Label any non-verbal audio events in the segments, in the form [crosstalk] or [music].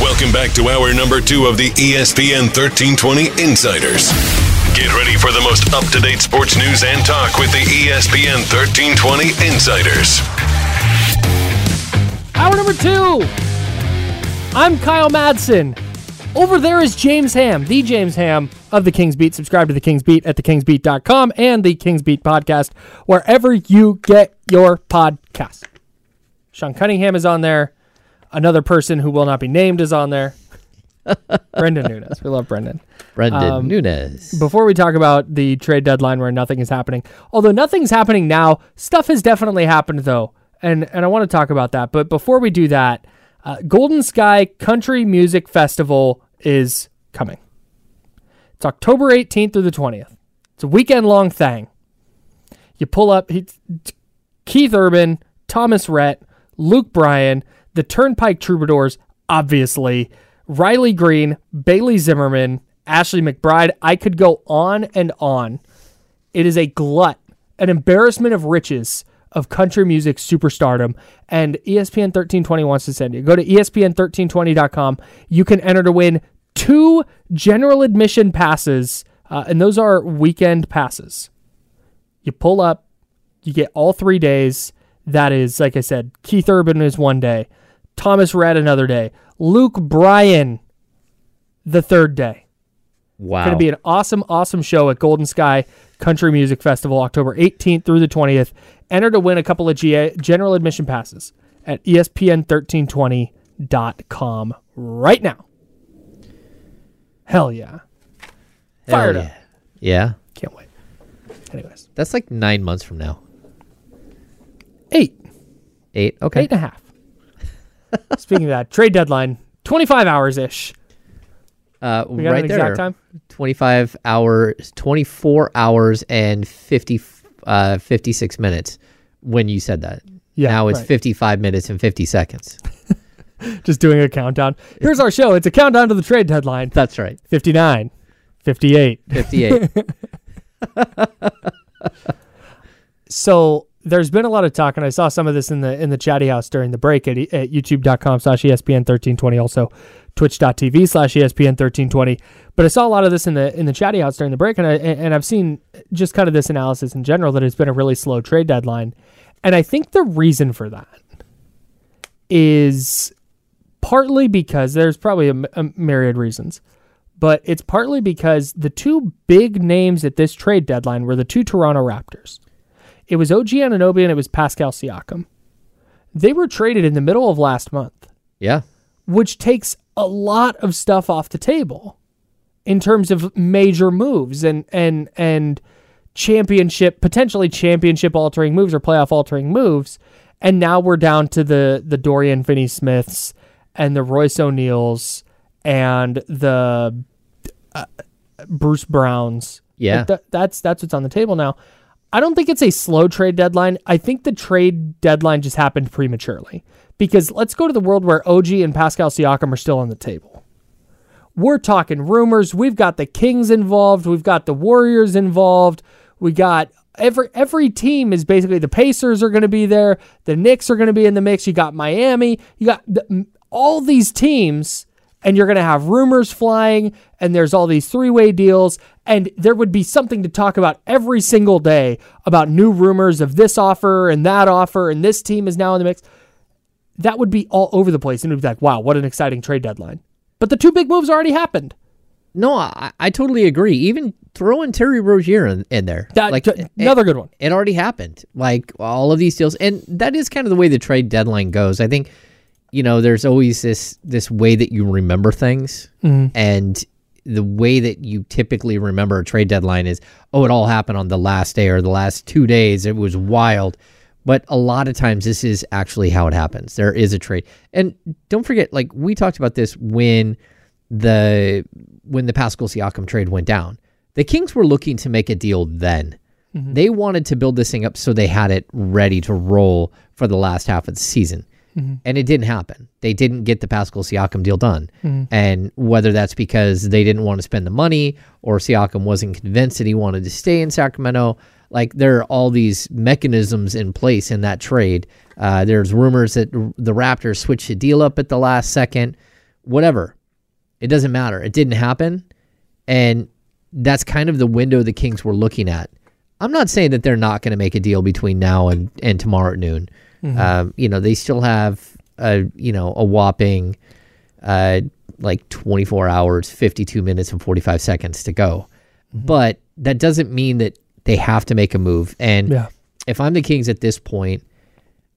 Welcome back to hour number two of the ESPN 1320 Insiders. Get ready for the most up to date sports news and talk with the ESPN 1320 Insiders. Hour number two. I'm Kyle Madsen. Over there is James Ham, the James Ham of the Kings Beat. Subscribe to the Kings Beat at thekingsbeat.com and the Kings Beat podcast, wherever you get your podcast. Sean Cunningham is on there. Another person who will not be named is on there. [laughs] Brendan Nunes. We love Brendan. Brendan Um, Nunes. Before we talk about the trade deadline where nothing is happening, although nothing's happening now, stuff has definitely happened though, and and I want to talk about that. But before we do that, uh, Golden Sky Country Music Festival is coming. It's October 18th through the 20th. It's a weekend long thing. You pull up he, Keith Urban, Thomas Rhett, Luke Bryan, the Turnpike Troubadours, obviously, Riley Green, Bailey Zimmerman, Ashley McBryde. I could go on and on. It is a glut, an embarrassment of riches of country music superstardom. And ESPN 1320 wants to send you. Go to E ESPN1320.com. You can enter to win two general admission passes, uh, and those are weekend passes. You pull up, you get all three days. That is, like I said, Keith Urban is one day, Thomas Rhett another day, Luke Bryan the third day. Wow. Going to be an awesome, awesome show at Golden Sky Country Music Festival, October 18th through the 20th. Enter to win a couple of GA, general admission passes at E ESPN1320.com right now. Hell yeah. Hell Fired yeah. up. Yeah. Can't wait. Anyways, That's like nine months from now. eight, Eight. Okay. eight and a half. Speaking of that, trade deadline, 25 hours ish. Uh, We got right an there. exact time? 25 hours, 24 hours and 50, uh, 56 minutes when you said that. Yeah, Now it's right. 55 minutes and 50 seconds. [laughs] Just doing a countdown. Here's our show. It's a countdown to the trade deadline. That's right. 59, 58. 58. [laughs] [laughs] so there's been a lot of talk, and I saw some of this in the in the chatty house during the break at, at youtube.com slash E ESPN 1320, also twitch.tv slash E ESPN 1320. But I saw a lot of this in the in the chatty house during the break, and I and I've seen just kind of this analysis in general that it's been a really slow trade deadline. And I think the reason for that is partly because there's probably a, a myriad reasons, but it's partly because the two big names at this trade deadline were the two Toronto Raptors. It was OG Anunoby and it was Pascal Siakam. They were traded in the middle of last month, yeah. which takes a lot of stuff off the table in terms of major moves and and and championship potentially championship altering moves or playoff altering moves. And now we're down to the the Dorian Finney Smiths and the Royce O'Neals and the uh, Bruce Browns. Yeah. Like, that- that's that's what's on the table now. I don't think it's a slow trade deadline. I think the trade deadline just happened prematurely because let's go to the world where OG and Pascal Siakam are still on the table. We're talking rumors. We've got the Kings involved. We've got the Warriors involved. We got every every team is basically the Pacers are going to be there. The Knicks are going to be in the mix. You got Miami. You got the, all these teams and you're going to have rumors flying and there's all these three-way deals and there would be something to talk about every single day about new rumors of this offer and that offer and this team is now in the mix that would be all over the place and it would be like, wow, what an exciting trade deadline. But the two big moves already happened. No, I, I totally agree. Even throwing Terry Rozier in, in there, That, like t- another good one. it already happened. Like all of these deals, and that is kind of the way the trade deadline goes. I think, you know, there's always this this way that you remember things, mm-hmm. and the way that you typically remember a trade deadline is, oh, it all happened on the last day or the last two days. It was wild. But a lot of times, this is actually how it happens. There is a trade, and don't forget, like we talked about this when the when the Pascal Siakam trade went down. The Kings were looking to make a deal then. Mm-hmm. They wanted to build this thing up so they had it ready to roll for the last half of the season. And it didn't happen. They didn't get the Pascal Siakam deal done. And whether that's because they didn't want to spend the money or Siakam wasn't convinced that he wanted to stay in Sacramento, like there are all these mechanisms in place in that trade. Uh, there's rumors that the Raptors switched the deal up at the last second. Whatever. It doesn't matter. It didn't happen. And that's kind of the window the Kings were looking at. I'm not saying that they're not going to make a deal between now and, and tomorrow at noon. Um, you know, they still have a you know a whopping uh, like 24 hours, 52 minutes, and 45 seconds to go. But that doesn't mean that they have to make a move. And Yeah. if I'm the Kings at this point,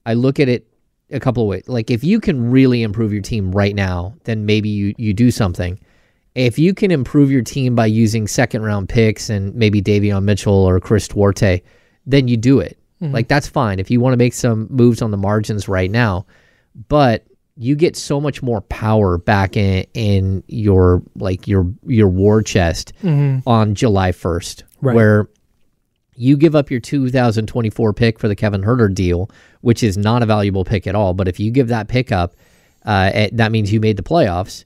I look at it a couple of ways. Like if you can really improve your team right now, then maybe you you do something. If you can improve your team by using second round picks and maybe Davion Mitchell or Chris Duarte, then you do it. Like that's fine if you want to make some moves on the margins right now, but you get so much more power back in in your like your your war chest on July 1st Right. where you give up your 2024 pick for the Kevin Huerter deal, which is not a valuable pick at all. But if you give that pick up, uh, it- that means you made the playoffs.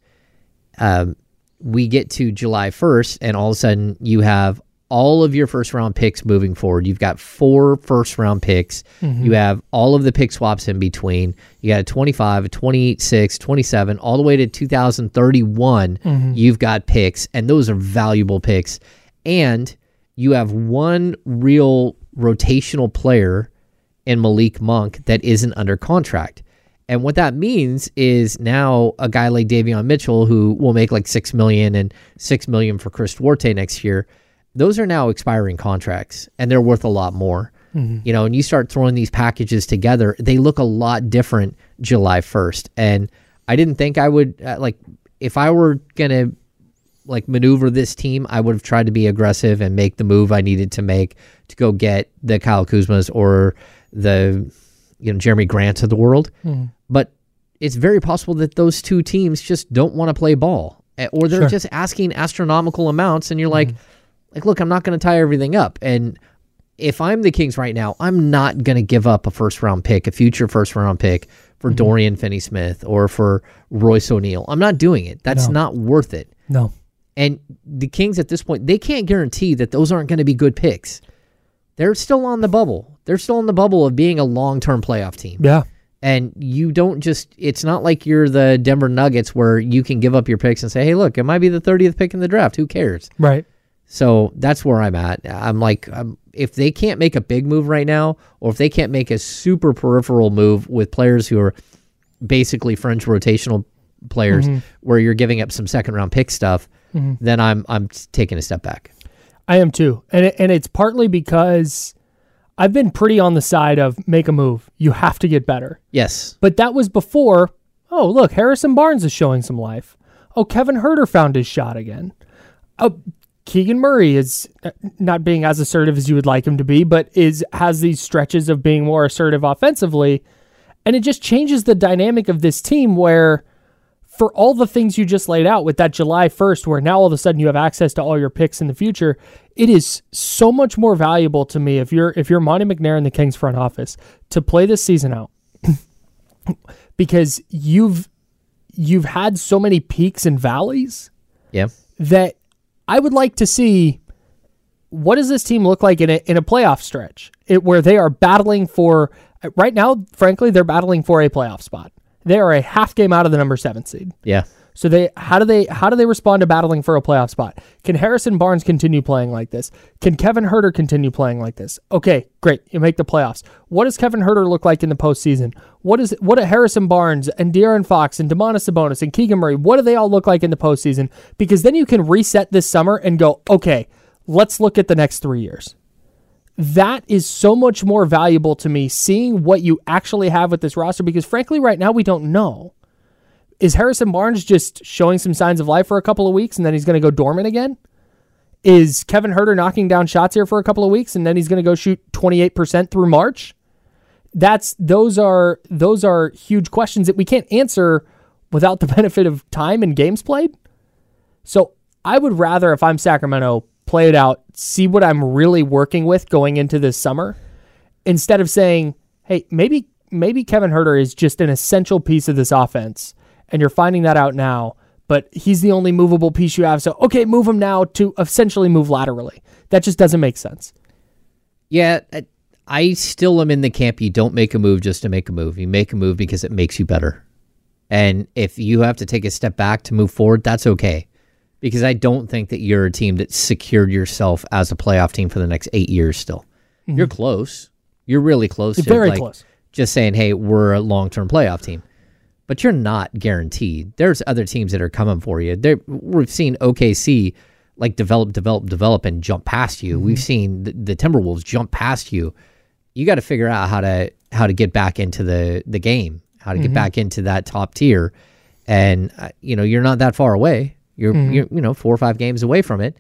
Um, we get to July 1st, and all of a sudden you have all of your first round picks moving forward. You've got four first round picks. Mm-hmm. You have all of the pick swaps in between. You got a 25, a 26, 27, all the way to 2031. Mm-hmm. You've got picks, and those are valuable picks. And you have one real rotational player in Malik Monk that isn't under contract. And what that means is now a guy like Davion Mitchell, who will make like six million and six million for Chris Duarte next year, those are now expiring contracts and they're worth a lot more. You know, and you start throwing these packages together, they look a lot different July 1st. And I didn't think I would uh, like if I were going to like maneuver this team, I would have tried to be aggressive and make the move I needed to make to go get the Kyle Kuzmas or the you know Jerami Grants of the world. But it's very possible that those two teams just don't want to play ball, eh, or they're Sure. just asking astronomical amounts, and you're like, like, look, I'm not going to tie everything up. And if I'm the Kings right now, I'm not going to give up a first round pick, a future first round pick for mm-hmm. Dorian Finney Smith or for Royce O'Neal. I'm not doing it. That's No. not worth it. No. And the Kings at this point, they can't guarantee that those aren't going to be good picks. They're still on the bubble. They're still on the bubble of being a long term playoff team. Yeah. And you don't just, it's not like you're the Denver Nuggets where you can give up your picks and say, hey, look, it might be the 30th pick in the draft. Who cares? Right. So that's where I'm at. I'm like, um, if they can't make a big move right now, or if they can't make a super peripheral move with players who are basically fringe rotational players, where you're giving up some second round pick stuff, then I'm I'm taking a step back. I am too. And it, and it's partly because I've been pretty on the side of make a move. You have to get better. Yes, But that was before, oh, look, Harrison Barnes is showing some life. Oh, Kevin Huerter found his shot again. Oh, Keegan Murray is uh, not being as assertive as you would like him to be, but is has these stretches of being more assertive offensively. And it just changes the dynamic of this team where for all the things you just laid out with that July 1st, where now all of a sudden you have access to all your picks in the future, it is so much more valuable to me if you're if you're Monte McNair in the Kings front office to play this season out [laughs] because you've you've had so many peaks and valleys yeah, that I would like to see what does this team look like in a in a playoff stretch? It, where they are battling for right now frankly they're battling for a playoff spot. They are a half game out of the number 7 seed. Yeah, So they how do they how do they respond to battling for a playoff spot? Can Harrison Barnes continue playing like this? Can Kevin Huerter continue playing like this? Okay, great. You make the playoffs. What does Kevin Huerter look like in the postseason? What is what do Harrison Barnes and De'Aaron Fox and Domantas Sabonis and Keegan Murray? What do they all look like in the postseason? Because then you can reset this summer and go, okay, let's look at the next three years that is so much more valuable to me seeing what you actually have with this roster because frankly right now we don't know is Harrison Barnes just showing some signs of life for a couple of weeks and then he's going to go dormant again? Is Kevin Huerter knocking down shots here for a couple of weeks and then he's going to go shoot 28% through March? That's those are those are huge questions that we can't answer without the [laughs] benefit of time and games played. So, I would rather if I'm Sacramento play it out, see what I'm really working with going into this summer instead of saying, "Hey, maybe maybe Kevin Huerter is just an essential piece of this offense and you're finding that out now. But he's the only movable piece you have. So, okay, move him now to essentially move laterally. That just doesn't make sense. Yeah, I still am in the camp. You don't make a move just to make a move. You make a move because it makes you better. And if you have to take a step back to move forward, that's okay. Because I don't think that you're a team that secured yourself as a playoff team for the next eight years still. Mm-hmm. You're close. You're really close. You're very like, close. Just saying, hey, we're a long term playoff team but you're not guaranteed. There's other teams that are coming for you. There, we've seen OKC like develop, develop, develop, and jump past you. Mm-hmm. We've seen the, the, Timberwolves jump past you. You got to figure out how to how to get back into the the game, how to get mm-hmm. back into that top tier, and uh, you know you're not that far away. You're mm-hmm. you're you know four or five games away from it,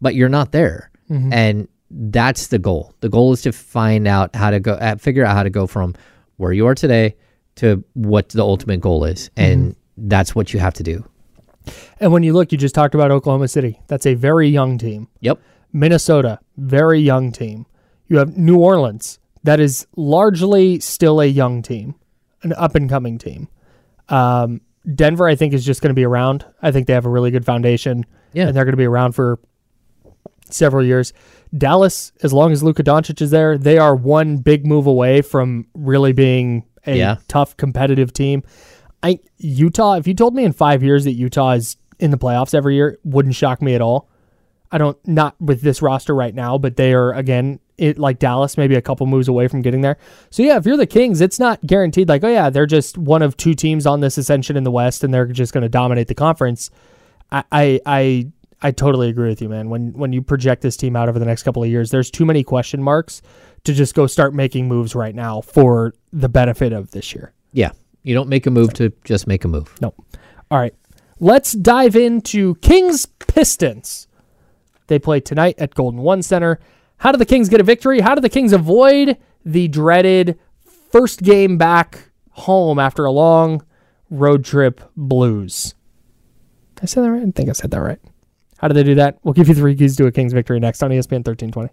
but you're not there, mm-hmm. and that's the goal. The goal is to find out how to go, uh, figure out how to go from where you are today to what the ultimate goal is. And mm-hmm. that's what you have to do. And when you look, you just talked about Oklahoma City. That's a very young team. Yep. Minnesota, very young team. You have New Orleans, that is largely still a young team, an up and coming team. Um, Denver, I think, is just going to be around. I think they have a really good foundation. Yeah. And they're going to be around for several years. Dallas, as long as Luka Doncic is there, they are one big move away from really being a yeah. tough competitive team. I Utah, if you told me in 5 years that Utah is in the playoffs every year, wouldn't shock me at all. I don't not with this roster right now, but they are again it like Dallas, maybe a couple moves away from getting there. So yeah, if you're the Kings, it's not guaranteed like, oh yeah, they're just one of two teams on this ascension in the West and they're just gonna dominate the conference. I I I, I totally agree with you, man. When when you project this team out over the next couple of years, there's too many question marks to just go start making moves right now for the benefit of this year. Yeah. You don't make a move to just make a move. No. All right. Let's dive into Kings Pistons. They play tonight at Golden One Center. How do the Kings get a victory? How do the Kings avoid the dreaded first game back home after a long road trip blues? I said that right? I think I said that right. How do they do that? We'll give you three keys to a Kings victory next on ESPN 1320.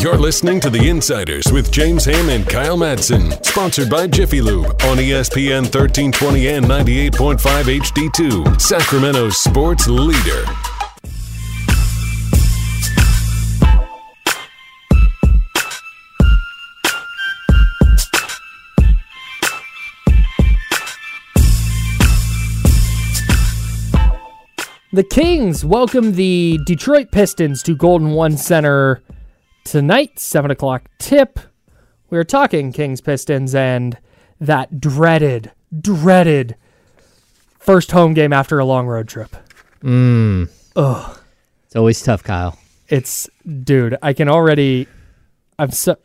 You're listening to The Insiders with James Ham and Kyle Madsen, sponsored by Jiffy Lube on ESPN 1320 and 98.5 HD2, Sacramento's sports leader. The Kings welcome the Detroit Pistons to Golden One Center Tonight, 7 o'clock tip, we are talking Kings Pistons and that dreaded, dreaded first home game after a long road trip. Mm. Ugh. It's always tough, Kyle. It's, dude, I can already, I'm so.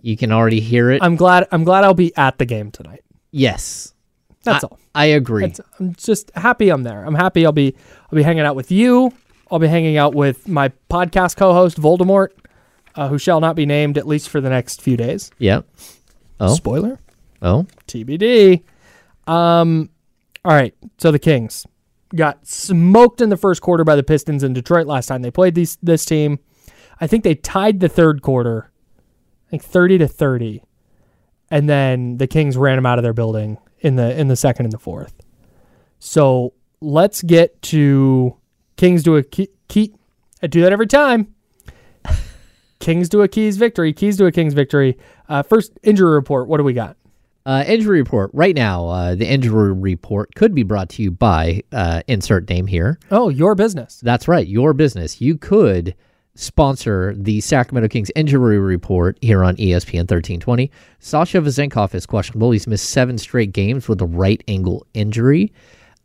You can already hear it. I'm glad. I'm glad I'll be at the game tonight. Yes, that's I, all. I agree. It's, I'm just happy I'm there. I'm happy I'll be I'll be hanging out with you. I'll be hanging out with my podcast co-host Voldemort, uh, who shall not be named at least for the next few days. Yep. Oh. Spoiler. Oh. TBD. Um. All right. So the Kings got smoked in the first quarter by the Pistons in Detroit last time they played these this team. I think they tied the third quarter, like thirty to thirty, and then the Kings ran them out of their building in the in the second and the fourth. So let's get to Kings do a key. key I do that every time. [laughs] Kings do a Keys victory. Keys do a Kings victory. Uh, first injury report. What do we got? Uh, injury report right now. Uh, the injury report could be brought to you by uh, insert name here. Oh, your business. That's right, your business. You could sponsor the Sacramento Kings injury report here on ESPN 1320. Sasha Vezenkov is questionable. He's missed seven straight games with a right ankle injury.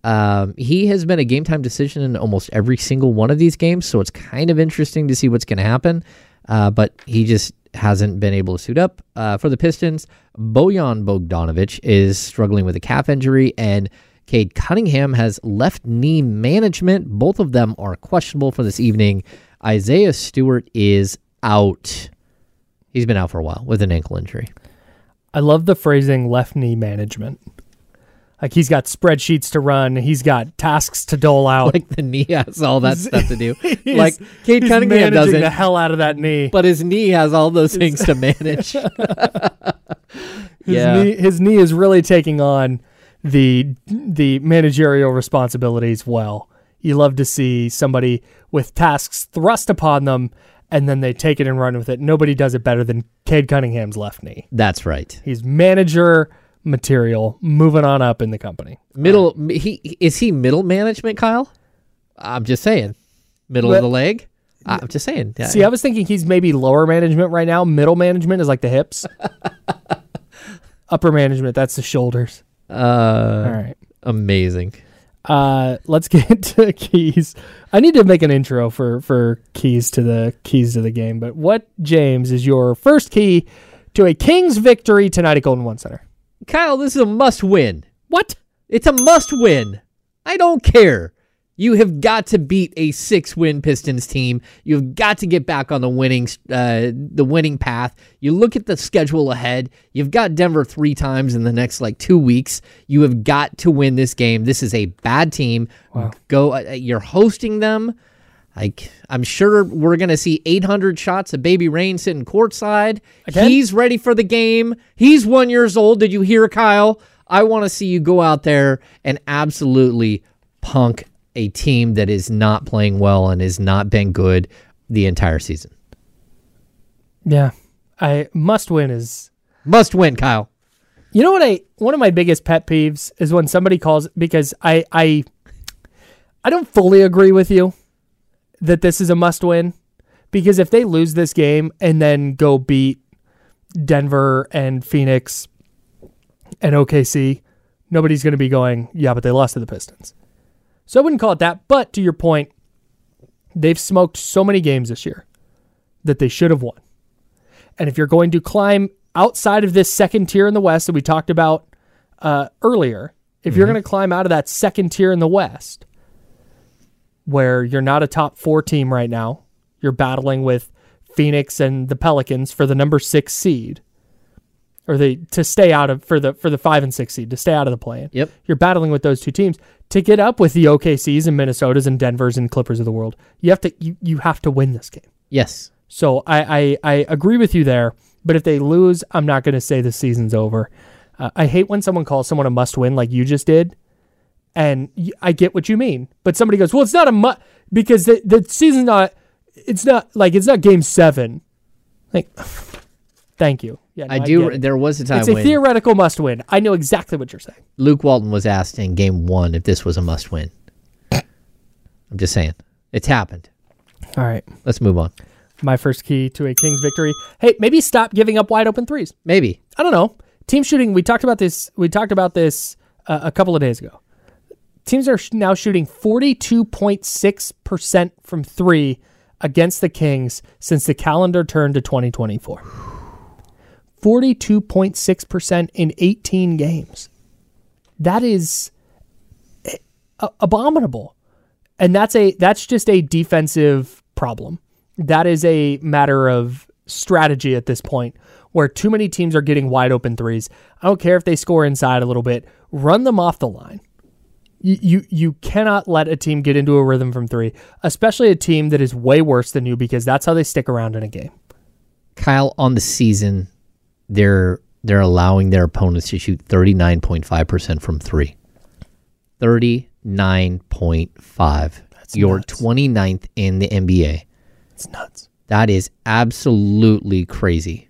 Um, he has been a game time decision in almost every single one of these games, so it's kind of interesting to see what's going to happen. Uh, but he just hasn't been able to suit up. Uh, for the Pistons, Bojan Bogdanovic is struggling with a calf injury, and Cade Cunningham has left knee management. Both of them are questionable for this evening. Isaiah Stewart is out. He's been out for a while with an ankle injury. I love the phrasing left knee management. Like he's got spreadsheets to run, he's got tasks to dole out. Like the knee has all that stuff to do. [laughs] Like Cade Cunningham doesn't, the hell out of that knee. but his knee has all those things to manage. [laughs] [laughs] His yeah. knee, his knee is really taking on the the managerial responsibilities well. You love to see somebody with tasks thrust upon them, and then they take it and run with it. Nobody does it better than Cade Cunningham's left knee. That's right. He's manager material, moving on up in the company. Middle he is he middle management, Kyle? I'm just saying. Middle But- of the leg? I'm just saying. Yeah. See, I was thinking he's maybe lower management right now. Middle management is like the hips. [laughs] Upper management, that's the shoulders. uh All right. amazing. Uh, let's [laughs] get to keys. I need to make an intro for for keys to the keys to the game. But what James is your first key to a Kings victory tonight at Golden One Center? Kyle, this is a must win. What? It's a must win. I don't care. You have got to beat a six-win Pistons team. You've got to get back on the winning uh, the winning path. You look at the schedule ahead. You've got Denver three times in the next like two weeks. You have got to win this game. This is a bad team. Go. Uh, you're hosting them. Like I'm sure we're gonna see 800 shots of Baby Rain sitting courtside. Again? He's ready for the game. He's one years old. Did you hear, Kyle? I want to see you go out there and absolutely punk a team that is not playing well and has not been good the entire season. Yeah, I must win is. Must win, Kyle. You know what I one of my biggest pet peeves is when somebody calls because I I I don't fully agree with you that this is a must win because if they lose this game and then go beat Denver and Phoenix and OKC, nobody's going to be going, yeah, but they lost to the Pistons. So I wouldn't call it that, but to your point, they've smoked so many games this year that they should have won. And if you're going to climb outside of this second tier in the West that we talked about uh, earlier, if you're going to climb out of that second tier in the West, where you're not a top four team right now, you're battling with Phoenix and the Pelicans for the number six seed, or the to stay out of for the for the five and six seed to stay out of the play-in. Yep. You're battling with those two teams to get up with the OKCs and Minnesotas and Denvers and Clippers of the world. You have to you, you have to win this game. Yes. So I, I, I agree with you there. But if they lose, I'm not going to say the season's over. Uh, I hate when someone calls someone a must win like you just did. And I get what you mean. But somebody goes, well, it's not a must because the, the season's not, it's not like, it's not game seven. Like, [sighs] thank you. Yeah, no, I get do. There was a time It's a theoretical must win. I know exactly what you're saying. Luke Walton was asked in game one if this was a must win. [coughs] I'm just saying. It's happened. All right. Let's move on. My first key to a Kings victory. Hey, maybe stop giving up wide open threes. Maybe. I don't know. Team shooting. We talked about this. We talked about this uh, a couple of days ago. Teams are now shooting forty-two point six percent from three against the Kings since the calendar turned to twenty twenty-four. Forty-two point six percent in eighteen games. That is eh, abominable, and that's a that's just a defensive problem. That is a matter of strategy at this point where too many teams are getting wide open threes. I don't care if they score inside a little bit, run them off the line. You, you cannot let a team get into a rhythm from three, especially a team that is way worse than you because that's how they stick around in a game. Kyle on the season, they're they're allowing their opponents to shoot 39.5% from 3. 39.5. You're nuts. 29th in the NBA. It's nuts. That is absolutely crazy.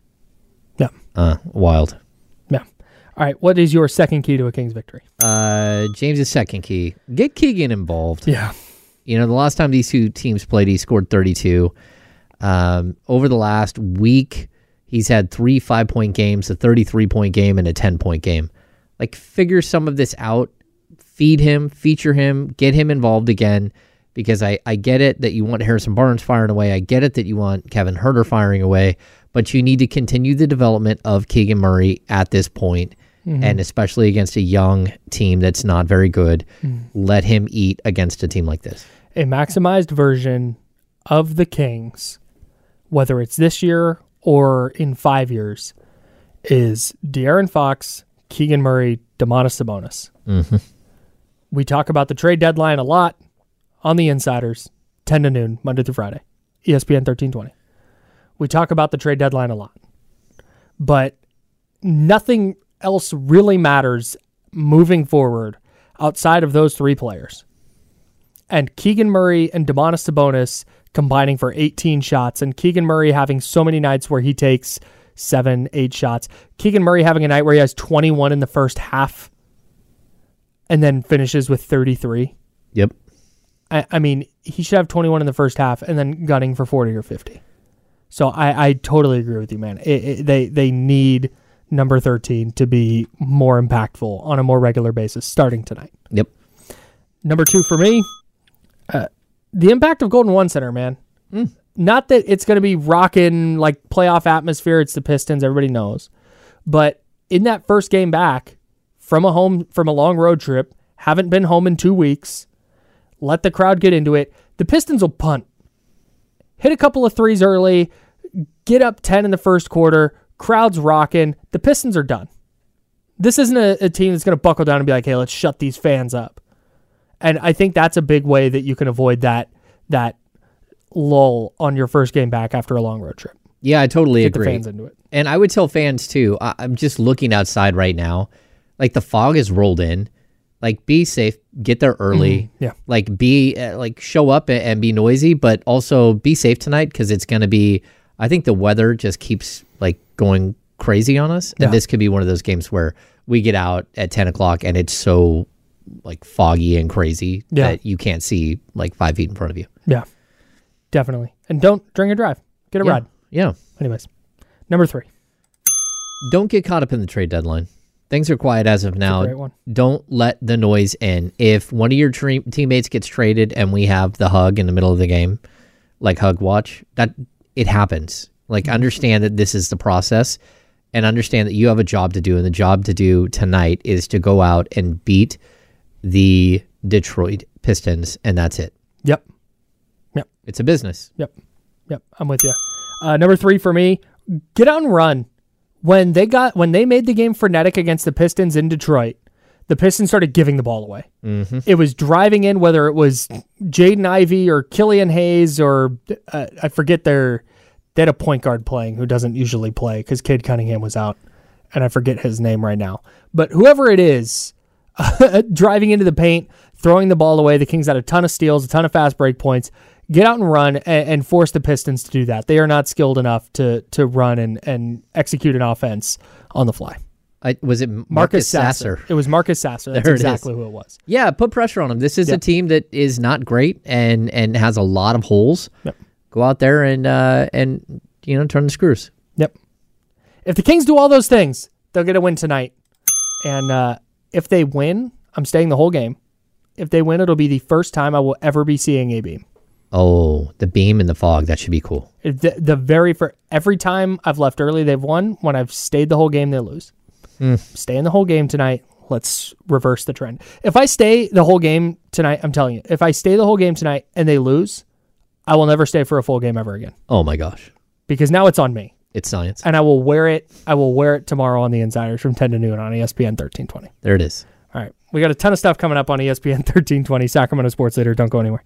Yeah. Uh, wild. All right, what is your second key to a Kings victory? Uh, James's second key: get Keegan involved. Yeah. You know, the last time these two teams played, he scored 32. Um, over the last week, he's had three five point games, a 33 point game, and a 10 point game. Like, figure some of this out, feed him, feature him, get him involved again. Because I, I get it that you want Harrison Barnes firing away. I get it that you want Kevin Huerter firing away. But you need to continue the development of Keegan Murray at this point, and especially against a young team that's not very good. Let him eat against a team like this. A maximized version of the Kings, whether it's this year or in five years, is De'Aaron Fox, Keegan Murray, Domantas Sabonis. Mm-hmm. We talk about the trade deadline a lot on the Insiders, 10 to noon, Monday through Friday, ESPN 1320. We talk about the trade deadline a lot, but nothing else really matters moving forward outside of those three players. And Keegan Murray and Domantas Sabonis combining for 18 shots, and Keegan Murray having so many nights where he takes seven, eight shots. Keegan Murray having a night where he has 21 in the first half and then finishes with 33. Yep. I, I mean, he should have 21 in the first half and then gunning for 40 or 50. So I, I totally agree with you, man. It, it, they they need number 13 to be more impactful on a more regular basis starting tonight. Yep. Number two for me, uh, the impact of Golden One Center, man. Not that it's going to be rocking like playoff atmosphere. It's the Pistons, everybody knows. But in that first game back from a home from a long road trip, haven't been home in two weeks. Let the crowd get into it. The Pistons will punt, hit a couple of threes early, get up ten in the first quarter. Crowd's rocking. The Pistons are done. This isn't a, a team that's going to buckle down and be like, "Hey, let's shut these fans up." And I think that's a big way that you can avoid that that lull on your first game back after a long road trip. Yeah, I totally Get the agree. fans into it. And I would tell fans too. I, I'm just looking outside right now. Like the fog has rolled in. Like be safe. Get there early. yeah. Like be uh, like show up and, and be noisy, but also be safe tonight because it's going to be. I think the weather just keeps going crazy on us, and Yeah. this could be one of those games where we get out at 10 o'clock and it's so like foggy and crazy Yeah. that you can't see like five feet in front of you. Yeah, definitely. And don't drink and drive. Get a yeah. ride. Yeah. Anyways, number three. don't get caught up in the trade deadline. Things are quiet as of now. Don't let the noise in. If one of your tre- teammates gets traded and we have the hug in the middle of the game, like hug watch, that it happens. Like understand that this is the process and understand that you have a job to do and the job to do tonight is to go out and beat the Detroit Pistons and that's it. Yep. Yep. It's a business. Yep. Yep. I'm with you. Uh, number three for me, get out and run. When they got when they made the game frenetic against the Pistons in Detroit, the Pistons started giving the ball away. Mm-hmm. It was driving in, whether it was Jaden Ivey or Killian Hayes or uh, I forget their they had a point guard playing who doesn't usually play because Cade Cunningham was out, and I forget his name right now. But whoever it is, [laughs] driving into the paint, throwing the ball away. The Kings had a ton of steals, a ton of fast break points. Get out and run and, and force the Pistons to do that. They are not skilled enough to to run and, and execute an offense on the fly. I, was it Marcus, Marcus Sasser? Sasser. It was Marcus Sasser. That's it is. exactly who it was. Yeah, put pressure on him. This is a team that is not great and and has a lot of holes. Yep. Go out there and uh, and you know turn the screws. Yep. If the Kings do all those things, they'll get a win tonight. And uh, if they win, I'm staying the whole game. If they win, it'll be the first time I will ever be seeing a beam. Oh, the beam in the fog. That should be cool. The, the very for every time I've left early, they've won. When I've stayed the whole game, they lose. Stay in the whole game tonight. Let's reverse the trend. If I stay the whole game tonight, I'm telling you, if I stay the whole game tonight and they lose, I will never stay for a full game ever again Oh my gosh, because now it's on me. it's science. and I will wear it. I will wear it tomorrow on the Insiders from 10 to noon on ESPN 1320. There it is. All right. We got a ton of stuff coming up on ESPN 1320. [laughs] Sacramento Sports Leader. Don't go anywhere.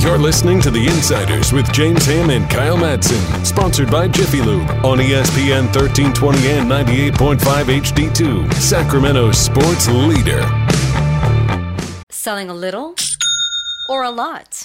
You're listening to The Insiders with James Ham and Kyle Madsen, sponsored by Jiffy Lube on ESPN 1320 and 98.5 HD2, Sacramento sports leader. Selling a little or a lot?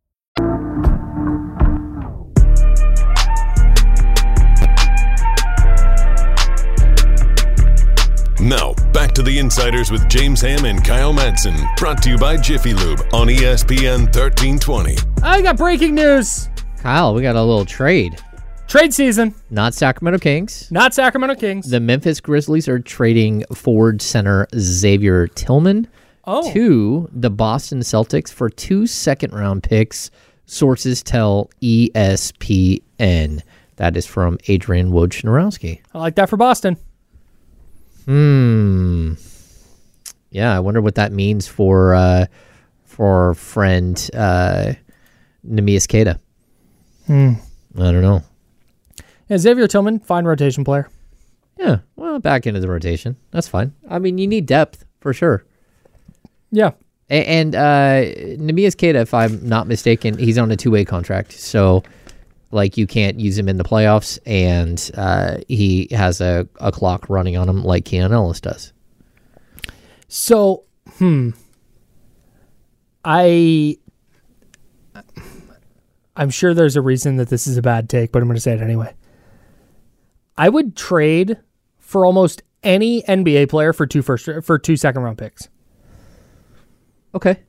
Now, back to the Insiders with James Ham and Kyle Madsen. Brought to you by Jiffy Lube on ESPN 1320. I got breaking news. Kyle, we got a little trade. Trade season, Not Sacramento Kings. not Sacramento Kings. The Memphis Grizzlies are trading forward center Xavier Tillman oh, to the Boston Celtics for two second round picks. Sources tell ESPN. That is from Adrian Wojnarowski. I like that for Boston. Hmm. Yeah, I wonder what that means for uh, for friend uh, Nemias Queta. Hmm. I don't know. Yeah, Xavier Tillman, fine rotation player. Yeah, well, back into the rotation. That's fine. I mean, you need depth for sure. Yeah. A- And uh, Nemias Queta, if I'm not mistaken, he's on a two way contract. So, like, you can't use him in the playoffs, and uh, he has a, a clock running on him like Keon Ellis does. So, hmm. I I'm sure there's a reason that this is a bad take, but I'm going to say it anyway. I would trade for almost any NBA player for two first for two second round picks. Okay.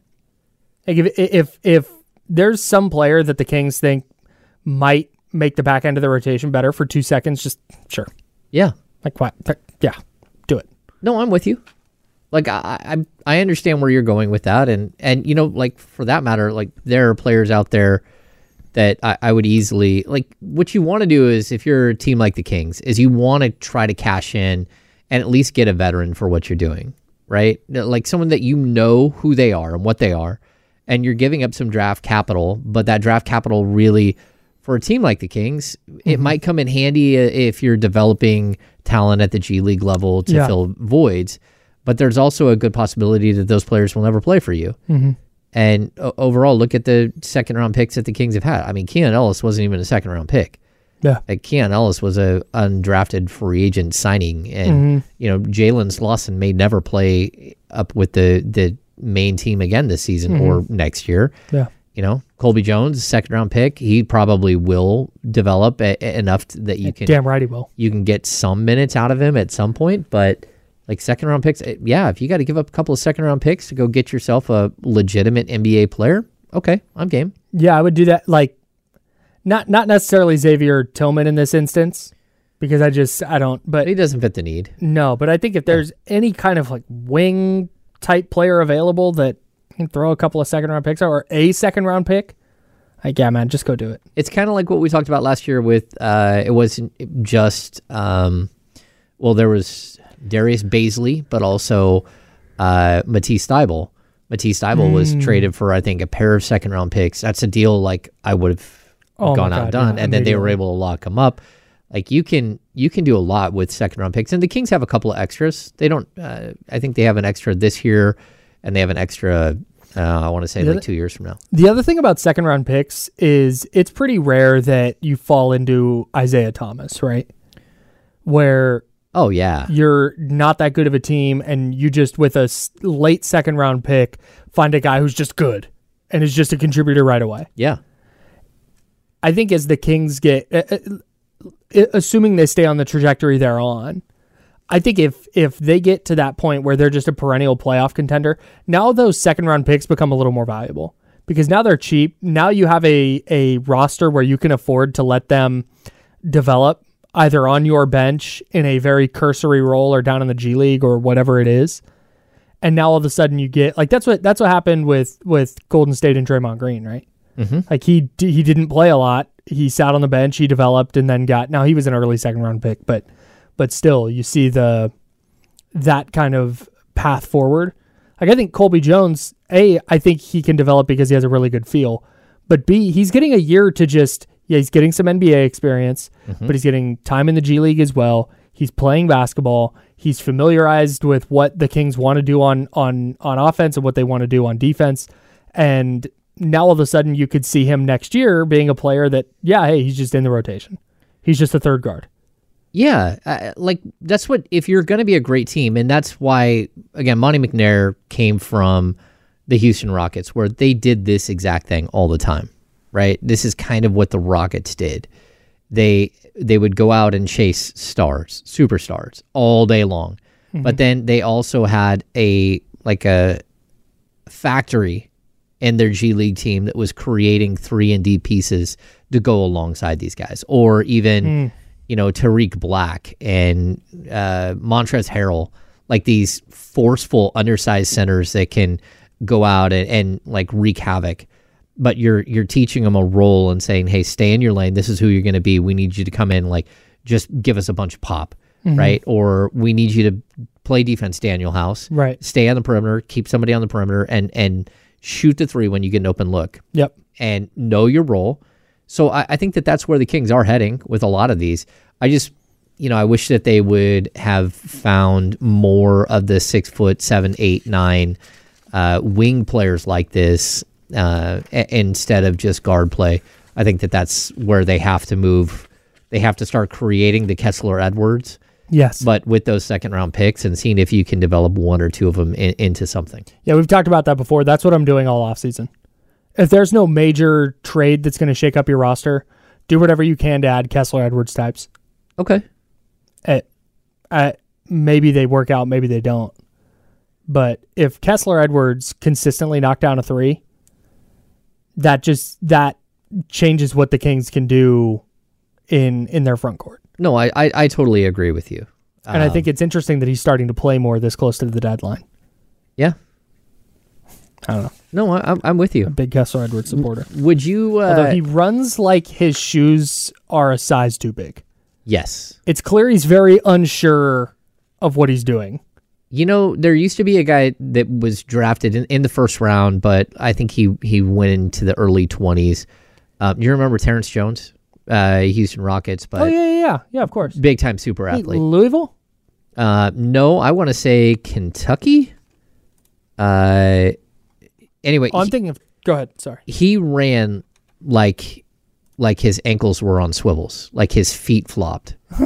Like if if if there's some player that the Kings think might make the back end of the rotation better for two seconds, just sure. Yeah. Like what? Yeah, do it. No, I'm with you. Like I, I, I understand where you're going with that, and and you know, like for that matter, like there are players out there that I, I would easily like. What you want to do is, if you're a team like the Kings, is you want to try to cash in and at least get a veteran for what you're doing, right? Like someone that you know who they are and what they are, and you're giving up some draft capital, but that draft capital really. For a team like the Kings, it mm-hmm. might come in handy if you're developing talent at the G League level to Yeah. fill voids, but there's also a good possibility that those players will never play for you. Mm-hmm. And o- overall, look at the second round picks that the Kings have had. I mean, Keon Ellis wasn't even a second round pick. Yeah. Like Keon Ellis was a undrafted free agent signing, and mm-hmm. you know Jalen Slawson may never play up with the the main team again this season or next year. Yeah. You know, Colby Jones, second round pick, he probably will develop a, a- enough that you can Damn right he will. you can get some minutes out of him at some point, but like second round picks. eh, Yeah, if you got to give up a couple of second round picks to go get yourself a legitimate NBA player, okay, I'm game. Yeah, I would do that. Like, not not necessarily Xavier Tillman in this instance, because I just I don't. But he doesn't fit the need. no, but I think if there's any kind of like wing type player available that throw a couple of second round picks or a second round pick, like yeah, man, just go do it. It's kind of like what we talked about last year with uh, it wasn't just um, well there was Darius Bazley, but also uh, Matisse Thybulle. Matisse Thybulle Hmm. was traded for I think a pair of second round picks. That's a deal like I would have Oh gone out God, and done, yeah, and then they were able to lock him up. Like you can you can do a lot with second round picks, and the Kings have a couple of extras. They don't. Uh, I think they have an extra this year, and they have an extra. Uh, I want to say Yeah, like two years from now. The other thing about second round picks is it's pretty rare that you fall into Isaiah Thomas, right? Where Oh yeah, you're not that good of a team and you just with a late second round pick find a guy who's just good and is just a contributor right away. yeah. I think as the Kings get uh, uh, uh, assuming they stay on the trajectory they're on, I think if if they get to that point where they're just a perennial playoff contender, now those second round picks become a little more valuable because now they're cheap. Now you have a a roster where you can afford to let them develop either on your bench in a very cursory role or down in the G League or whatever it is. And now all of a sudden you get like that's what that's what happened with with Golden State and Draymond Green, right? Mm-hmm. Like he he didn't play a lot. He sat on the bench. He developed and then got. Now he was an early second round pick, but but still, you see the that kind of path forward. Like I think Colby Jones, a I think he can develop because he has a really good feel, but b he's getting a year to just yeah he's getting some NBA experience, mm-hmm. but he's getting time in the G League as well. He's playing basketball. He's familiarized with what the Kings want to do on on on offense and what they want to do on defense, and now all of a sudden you could see him next year being a player that yeah hey he's just in the rotation, he's just a third guard. Yeah, uh, like that's what if you're going to be a great team, and that's why again Monte McNair came from the Houston Rockets, where they did this exact thing all the time, right? This is kind of what the Rockets did. They they would go out and chase stars, superstars, all day long, but then they also had a like a factory in their G League team that was creating three and D pieces to go alongside these guys, or even you know Tarik Black and uh, Montrezl Harrell, like these forceful, undersized centers that can go out and, and like wreak havoc. But you're you're teaching them a role and saying, "Hey, stay in your lane. This is who you're going to be. We need you to come in, like, just give us a bunch of pop, right? Or we need you to play defense, Danuel House, Right. Stay on the perimeter, keep somebody on the perimeter, and and shoot the three when you get an open look Yep. and know your role. So I, I think that that's where the Kings are heading with a lot of these. I just, you know, I wish that they would have found more of the six foot seven, eight, nine uh, wing players like this uh, a- instead of just guard play. I think that that's where they have to move. They have to start creating the Kessler Edwards, Yes. but with those second round picks and seeing if you can develop one or two of them in, into something. Yeah, we've talked about that before. That's what I'm doing all offseason. If there's no major trade that's going to shake up your roster, do whatever you can to add Kessler Edwards types. Okay. Eh, at, at, maybe they work out, maybe they don't. But if Kessler Edwards consistently knock down a three, that just that changes what the Kings can do in in their front court. No, I, I, I totally agree with you. And I um, think it's interesting that he's starting to play more this close to the deadline. Yeah. I don't know. No, I, I'm, I'm with you. Big Kessler Edwards supporter. Would you? Uh, Although he runs like his shoes are a size too big. yes. It's clear he's very unsure of what he's doing. You know, there used to be a guy that was drafted in, in the first round, but I think he he went into the early twenties. Um, you remember Terrence Jones, uh, Houston Rockets, but oh yeah, yeah, yeah, yeah. Of course. big time super Hey, athlete. Louisville. Uh, no, I want to say Kentucky. Uh, anyway, Oh, I'm he- thinking of. Go ahead. Sorry. he ran like like his ankles were on swivels, like his feet flopped. [laughs]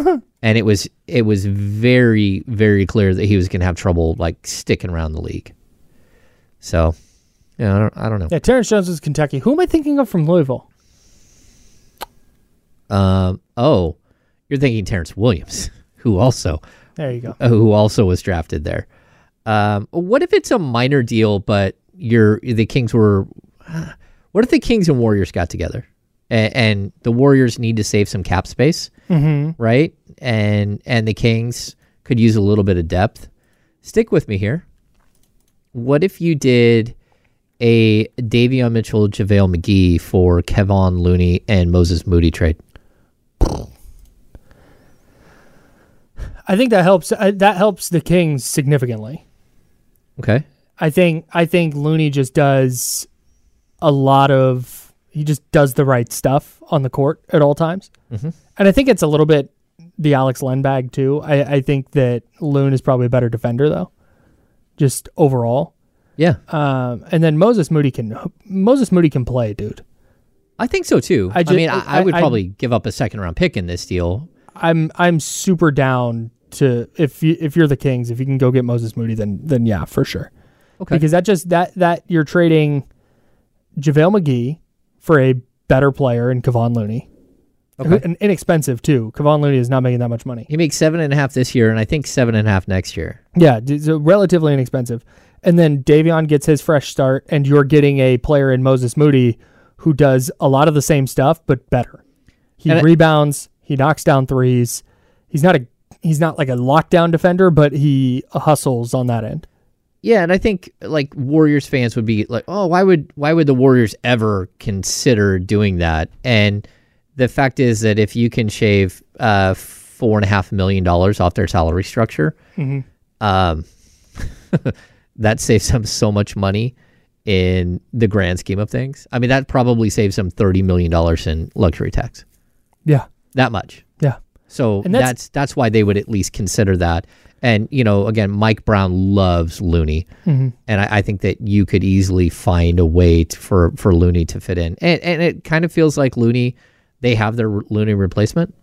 and it was it was very very clear that he was going to have trouble like sticking around the league. So, yeah, I don't I don't know. Yeah, Terrence Jones is Kentucky. Who am I thinking of from Louisville? Um, oh, you're thinking Terrence Williams, [laughs] who also There you go. who also was drafted there. Um, what if it's a minor deal, but you're the Kings were? [sighs] What if the Kings and Warriors got together, and, and the Warriors need to save some cap space, mm-hmm. right? And and the Kings could use a little bit of depth. Stick with me here. What if you did a Davion Mitchell, JaVale McGee for Kevon Looney and Moses Moody trade? I think that helps. Uh, that helps the Kings significantly. Okay. I think I think Looney just does a lot of he just does the right stuff on the court at all times, mm-hmm. and I think it's a little bit the Alex Len bag too. I, I think that Loon is probably a better defender though, just overall. Yeah. Um, and then Moses Moody can Moses Moody can play, dude. I think so too. I, I ju- ju- mean, I, I I- would I- probably give up a second round pick in this deal. I'm I'm super down to if you if you're the Kings, if you can go get Moses Moody, then then yeah, for sure. Okay. Because that just that that you're trading JaVale McGee for a better player in Kevon Looney. Okay. And inexpensive too. Kevon Looney is not making that much money. He makes seven and a half this year, and I think seven and a half next year. Yeah, so relatively inexpensive. And then Davion gets his fresh start, and you're getting a player in Moses Moody who does a lot of the same stuff but better. He And rebounds, he knocks down threes. He's not a he's not like a lockdown defender, but he hustles on that end. Yeah, and I think like Warriors fans would be like, "Oh, why would why would the Warriors ever consider doing that?" And the fact is that if you can shave uh, four and a half million dollars off their salary structure, um, [laughs] that saves them so much money in the grand scheme of things. I mean, that probably saves them thirty million dollars in luxury tax. Yeah. That much. So And that's, that's- that's why they would at least consider that. And you know, again, Mike Brown loves Looney, Mm-hmm. and I, I think that you could easily find a way to, for for Looney to fit in. And and it kind of feels like Looney, they have their Looney replacement.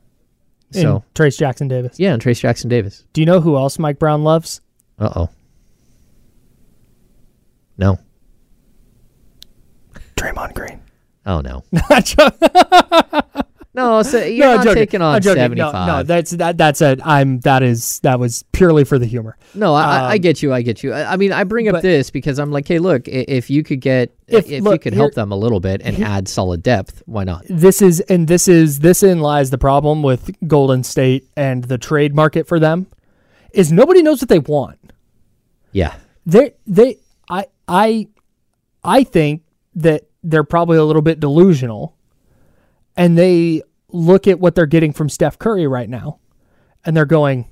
So Trayce Jackson Davis. yeah, and Trayce Jackson Davis. Do you know who else Mike Brown loves? Uh oh. No. Draymond Green. Oh no. [laughs] [laughs] No, so [laughs] you're No, not joking. taking on I'm No, no, that's that. That's a. I'm. That is. That was purely for the humor. No, I, I Um, get you. I get you. I, I mean, I bring up but- this because I'm like, hey, look, if you could get, if, If- you look, could help them a little bit and add solid depth, why not? This is and this is this in lies the problem with Golden State and the trade market for them, is nobody knows what they want. Yeah. They they I I I think that they're probably a little bit delusional, and they look at what they're getting from Steph Curry right now, and they're going,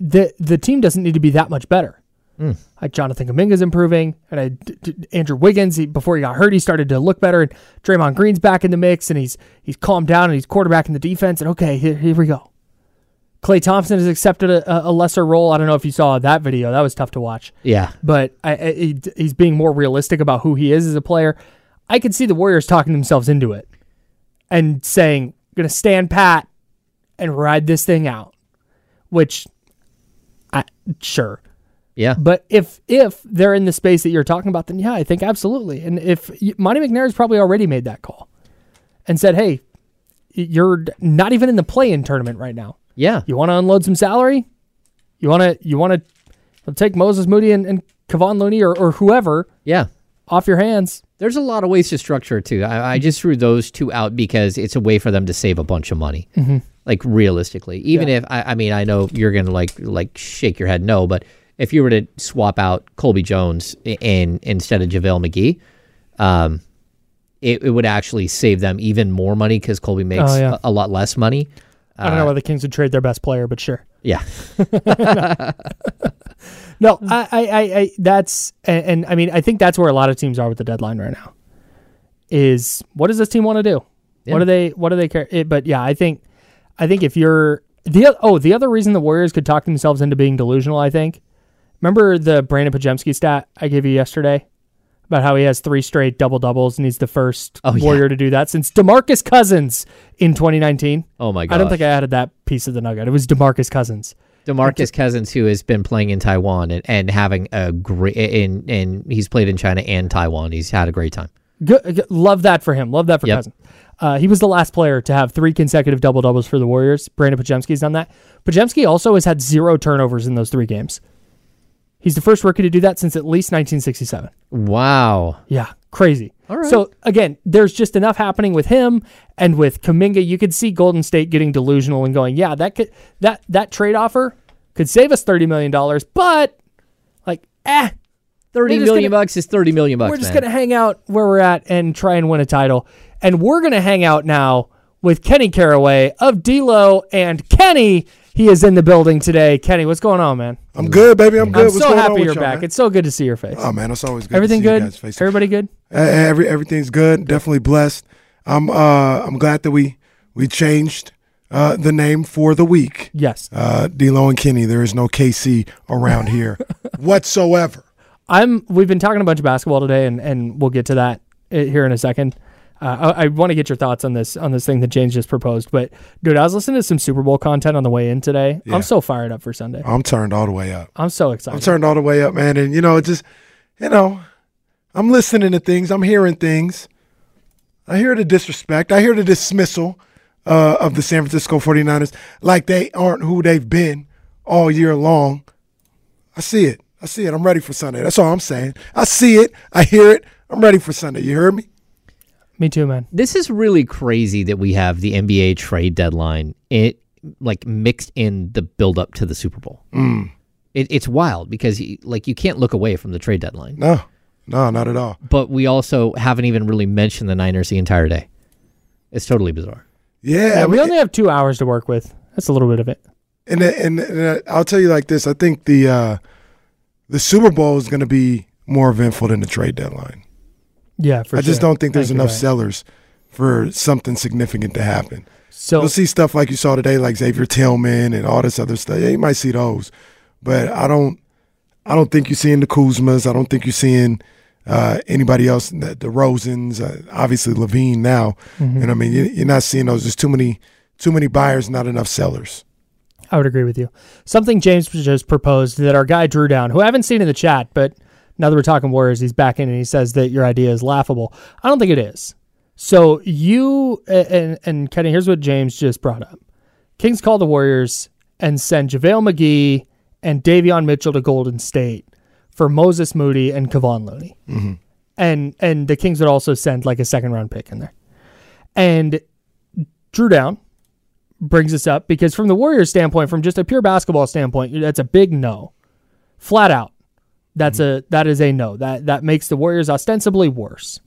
the the team doesn't need to be that much better. Hmm. Like Jonathan Kuminga's improving, and I, d- d- Andrew Wiggins he, before he got hurt, he started to look better, and Draymond Green's back in the mix, and he's he's calmed down, and he's quarterbacking the defense, and okay, here, here we go. Klay Thompson has accepted a, a lesser role. I don't know if you saw that video; that was tough to watch Yeah. but I, I, he- he's being more realistic about who he is as a player. I could see the Warriors talking themselves into it and saying, "Going to stand pat and ride this thing out," which, I, sure. Yeah. But if if they're in the space that you're talking about, then yeah, I think absolutely. And if Monte McNair's probably already made that call and said, "Hey, you're not even in the play-in tournament right now. Yeah. You want to unload some salary? You want to you want to take Moses Moody and, and Kevon Looney or, or whoever Yeah. off your hands? There's a lot of ways to structure it too. I, I just threw those two out because it's a way for them to save a bunch of money. Like realistically, even if I, I mean, I know you're gonna like like shake your head no, but if you were to swap out Colby Jones in instead of JaVale McGee, um, it, it would actually save them even more money because Colby makes Oh, yeah. a, a lot less money. I don't know why the Kings would trade their best player, but sure. Yeah. [laughs] [laughs] No, I, I, I, I that's and, and I mean I think that's where a lot of teams are with the deadline right now. Is what does this team want to do? Yeah. What do they what do they care? It, but yeah, I think I think if you're the oh the other reason the Warriors could talk themselves into being delusional, I think. Remember the Brandon Podziemski stat I gave you yesterday about how he has three straight double doubles and he's the first Oh, yeah. Warrior to do that since Demarcus Cousins in 2019. Oh my god. I don't think I added that piece of the nugget. It was Demarcus Cousins. Demarcus Cousins, who has been playing in Taiwan and, and having a great, in and he's played in China and Taiwan. He's had a great time. Good, good- love that for him. Love that for Yep. Cousins. Uh, he was the last player to have three consecutive double doubles for the Warriors. Brandon Podziemski's done that. Podziemski also has had zero turnovers in those three games. He's the first rookie to do that since at least 1967. Wow. Yeah, crazy. All right. So again, there's just enough happening with him and with Kuminga. You could see Golden State getting delusional and going, "Yeah, that could that that trade offer could save us thirty million dollars, but like, eh, Thirty million gonna- bucks is thirty million bucks. we're just man. gonna hang out where we're at and try and win a title. And we're gonna hang out now with Kenny Caraway of D'Lo and Kenny. He is in the building today. Kenny, what's going on, man? I'm good, baby. I'm good. I'm What's so going happy on with you're back. man? It's so good to see your face. oh man, it's always good. Everything to see good? You guys face Everybody good? Uh, every everything's good. Definitely blessed. I'm uh I'm glad that we we changed uh the name for the week. Yes. Uh, D'Lo and Kenny. There is no KC around here [laughs] whatsoever. I'm. We've been talking a bunch of basketball today, and, and we'll get to that uh, here in a second. Uh, I, I want to get your thoughts on this on this thing that James just proposed. But dude, I was listening to some Super Bowl content on the way in today. Yeah. I'm so fired up for Sunday. I'm turned all the way up. I'm so excited. I'm turned all the way up, man. And you know, it just you know, I'm listening to things. I'm hearing things. I hear the disrespect. I hear the dismissal uh, of the San Francisco 49ers like they aren't who they've been all year long. I see it. I see it. I'm ready for Sunday. That's all I'm saying. I see it. I hear it. I'm ready for Sunday. You heard me? Me too, man. This is really crazy that we have the NBA trade deadline it like mixed in the build up to the Super Bowl. Mm. It, it's wild because you, like you can't look away from the trade deadline, No, no, not at all. but we also haven't even really mentioned the Niners the entire day. It's totally bizarre. Yeah, Yeah, I we only have two hours to work with. That's a little bit of it. and and, and I'll tell you like this. I think the uh, the Super Bowl is going to be more eventful than the trade deadline. Yeah, for I just sure. don't think there's Thank enough sellers for something significant to happen. So You'll see stuff like you saw today, like Xavier Tillman and all this other stuff. Yeah, you might see those, but I don't. I don't think you're seeing the Kuzmas. I don't think you're seeing uh, anybody else. The, the Rosens, uh, obviously LaVine now. Mm-hmm. What I mean, you, you're not seeing those. There's too many, too many buyers, not enough sellers. I would agree with you. Something James just proposed that our guy Drew Down, who I haven't seen in the chat, but now that we're talking Warriors, he's back in and he says that your idea is laughable. I don't think it is. So you and and Kenny, here's what James just brought up: Kings call the Warriors and send JaVale McGee and Davion Mitchell to Golden State for Moses Moody and Kevon Looney, mm-hmm. and and the Kings would also send like a second round pick in there. And Drew Down brings this up because from the Warriors standpoint, from just a pure basketball standpoint, that's a big no. Flat out. That's a that is a no. That that makes the Warriors ostensibly worse.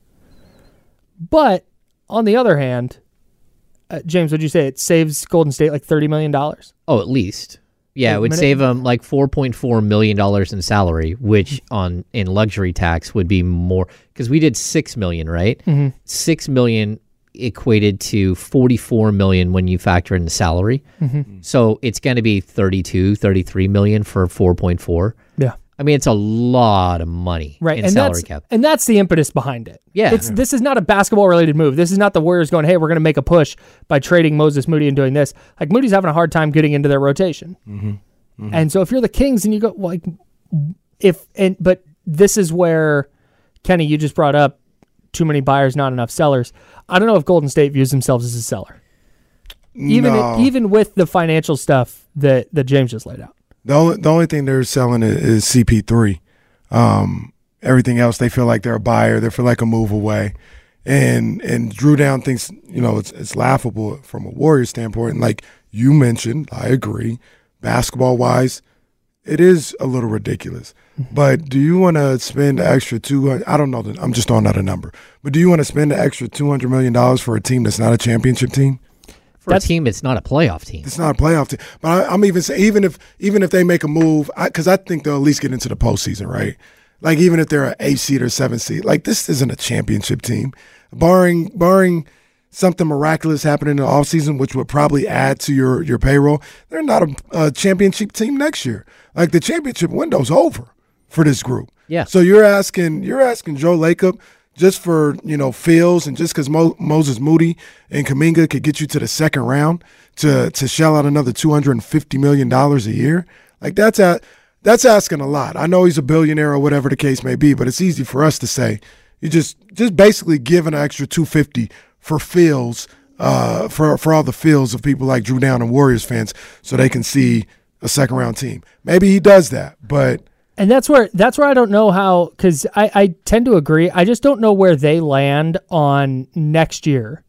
But on the other hand, uh, James, would you say it saves Golden State like thirty million dollars? Oh, at least. Yeah, Wait it would minute. save them like four point four million dollars in salary, which on in luxury tax would be more because we did six million, right? Mm-hmm. Six million equated to forty four million when you factor in the salary. Mm-hmm. So it's going to be 32, 33 million for four point four. Yeah. I mean, it's a lot of money Right. in and salary that's cap. and that's the impetus behind it. Yeah. It's this is not a basketball related move. This is not the Warriors going, hey, we're gonna make a push by trading Moses Moody and doing this. Like Moody's having a hard time getting into their rotation. Mm-hmm. Mm-hmm. And so if you're the Kings and you go like if and but this is where Kenny, you just brought up too many buyers, not enough sellers. I don't know if Golden State views themselves as a seller. Even No. even with the financial stuff that, that James just laid out. The only the only thing they're selling is, is CP3. Um, everything else, they feel like they're a buyer. They feel like a move away. And and Drew Down thinks you know it's it's laughable from a Warrior standpoint. And like you mentioned, I agree. Basketball wise, it is a little ridiculous. But do you want to spend the extra two hundred? I don't know. The, I'm just throwing out a number. But do you want to spend the extra two hundred million dollars for a team that's not a championship team? For a team, it's not a playoff team. It's not a playoff team. But I, I'm even saying, even if even if they make a move, because I, think they'll at least get into the postseason, right? Like even if they're an eight seed or seven seed, like this isn't a championship team, barring barring something miraculous happening in the offseason, which would probably add to your your payroll. They're not a, a championship team next year. Like the championship window's over for this group. Yeah. So you're asking you're asking Joe Lacob just for you know feels and just because Mo- Moses Moody and Kuminga could get you to the second round to to shell out another two hundred and fifty million dollars a year, like that's a that's asking a lot. I know he's a billionaire or whatever the case may be, but it's easy for us to say you just just basically give an extra two fifty for feels, uh, for for all the feels of people like Drew Down and Warriors fans, so they can see a second round team. Maybe he does that, but And that's where that's where I don't know how because I, I tend to agree. I just don't know where they land on next year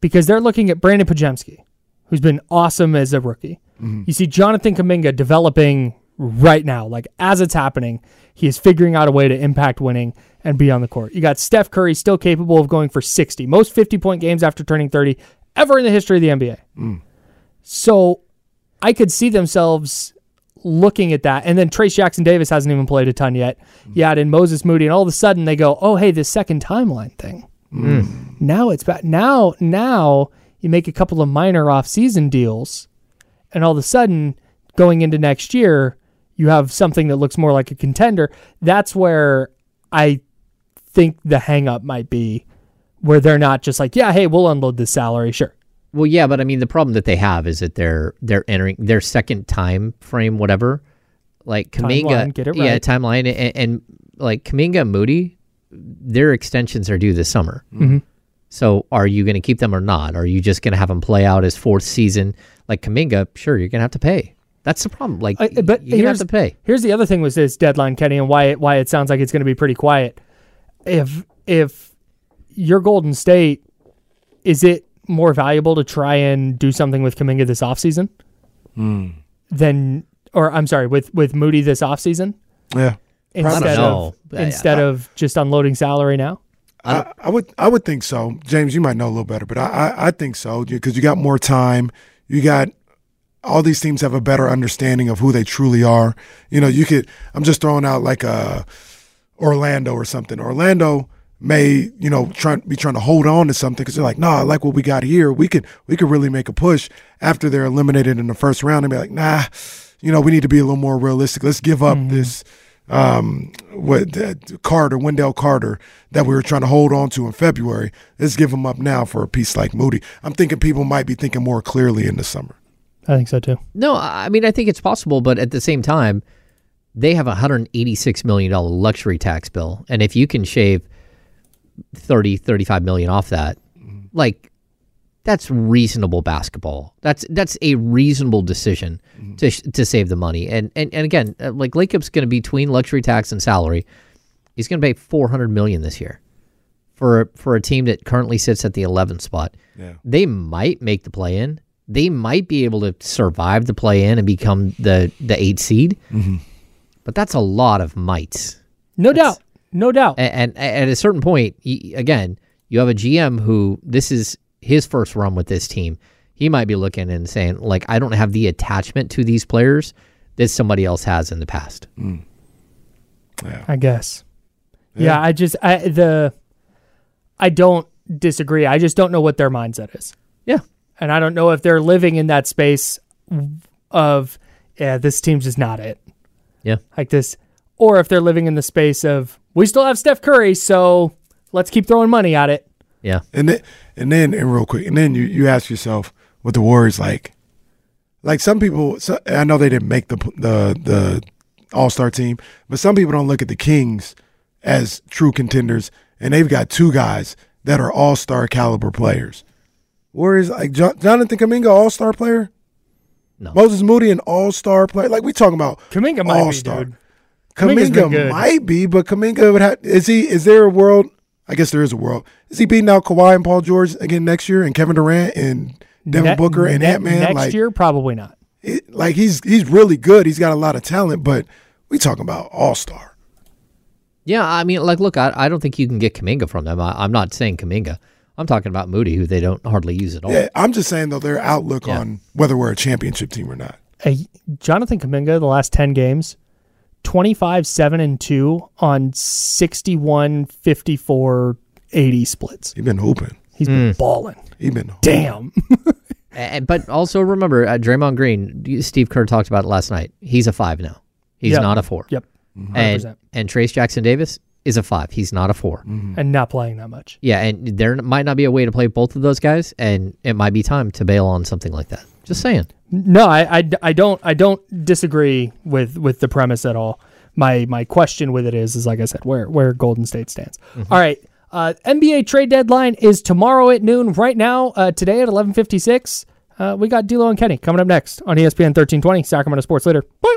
because they're looking at Brandon Podziemski, who's been awesome as a rookie. Mm-hmm. You see Jonathan Kuminga developing right now, like as it's happening, he is figuring out a way to impact winning and be on the court. You got Steph Curry still capable of going for 60, most 50 point games after turning 30 ever in the history of the NBA. Mm. So I could see themselves looking at that. And then Trayce Jackson Davis hasn't even played a ton yet. Mm. You add in Moses Moody, and all of a sudden they go, oh, hey, this second timeline thing. Mm. Mm. Now it's back. Now, now you make a couple of minor off-season deals, and all of a sudden, going into next year, you have something that looks more like a contender. That's where I think the hang-up might be, where they're not just like, yeah, hey, we'll unload this salary, sure. Well, yeah, but I mean, the problem that they have is that they're they're entering their second time frame, whatever. Like Kuminga, Timeline, get it yeah, timeline, and, and like Kuminga and Moody, their extensions are due this summer. Mm-hmm. So, are you going to keep them or not? Are you just going to have them play out his fourth season? Like Kuminga, sure, you're going to have to pay. That's the problem. Like, I- but to have to pay. Here's the other thing with this deadline, Kenny, and why it, why it sounds like it's going to be pretty quiet. If if you're Golden State, is it more valuable to try and do something with Kuminga this offseason hmm. than, or I'm sorry, with with Moody this offseason yeah, instead of instead of just unloading salary now? I, I would I would think so. James, you might know a little better, but I I, I think so because you got more time. You got all these teams have a better understanding of who they truly are. You know, you could. I'm just throwing out like a Orlando or something. Orlando may you know try be trying to hold on to something because they're like, nah, I like what we got here. We could we could really make a push after they're eliminated in the first round and be like, nah, you know, we need to be a little more realistic. Let's give up this um what uh, Carter, Wendell Carter that we were trying to hold on to in February. Let's give him up now for a piece like Moody. I'm thinking people might be thinking more clearly in the summer. I think so too. No, I mean, I think it's possible, but at the same time, they have a $186 million luxury tax bill. And if you can shave 30, 35 million off that, mm-hmm. like, that's reasonable basketball. That's that's a reasonable decision mm-hmm. to sh- to save the money. And and, and again, uh, like Lacob's going to be between luxury tax and salary. He's going to pay 400 million this year for for a team that currently sits at the 11th spot. Yeah. They might make the play in. They might be able to survive the play in and become the the 8 seed. Mm-hmm. But that's a lot of mites. No doubt, no doubt. And, and at a certain point, y- again, you have a GM who this is his first run with this team. He might be looking and saying, like, I don't have the attachment to these players that somebody else has in the past. Mm. I guess. Yeah. I just I the I don't disagree. I just don't know what their mindset is. Yeah. And I don't know if they're living in that space of yeah, this team's just not it. Yeah. Like this or if they're living in the space of we still have Steph Curry, so let's keep throwing money at it. Yeah. And then, and then, and real quick, and then you, you ask yourself what the Warriors like. Like some people, so, I know they didn't make the the the All Star team, but some people don't look at the Kings as true contenders, and they've got two guys that are All Star caliber players. Warriors like jo- Jonathan Kuminga, All Star player. No. Moses Moody, an All Star player. Like we talking about Kuminga might All-Star. dude. Kuminga's been Kuminga good. might be, but Kuminga would have. Is he? Is there a world? I guess there is a world. Is he beating out Kawhi and Paul George again next year, and Kevin Durant and Devin Ne- Booker and ne- Ant Man? Next Like, year, probably not. it- like he's he's really good. He's got a lot of talent, but we talking about All Star. Yeah. I mean, like, look, I, I don't think you can get Kuminga from them. I, I'm not saying Kuminga. I'm talking about Moody, who they don't hardly use at all. Yeah, I'm just saying though their outlook Yeah. on whether we're a championship team or not. Hey, Jonathan Kuminga, the last 10 games, 25, 7, and 2 on 61, 54, 80 splits. He's been hooping. He's Hmm. been balling. He's been Damn. [laughs] And, but also remember, uh, Draymond Green, Steve Kerr talked about it last night. He's a five now. He's Yep. not a four. Yep. 100%. and Trayce Jackson Davis is a five. He's not a 4 And not playing that much. Yeah, and there might not be a way to play both of those guys, and it might be time to bail on something like that. Just saying. No, I, I, I don't I don't disagree with with the premise at all. My my question with it is is like I said, where where Golden State stands. All right, Uh, NBA trade deadline is tomorrow at noon. Right now, uh, today at 11:56, uh, we got D'Lo and Kenny coming up next on ESPN 1320, Sacramento Sports Leader. Bye.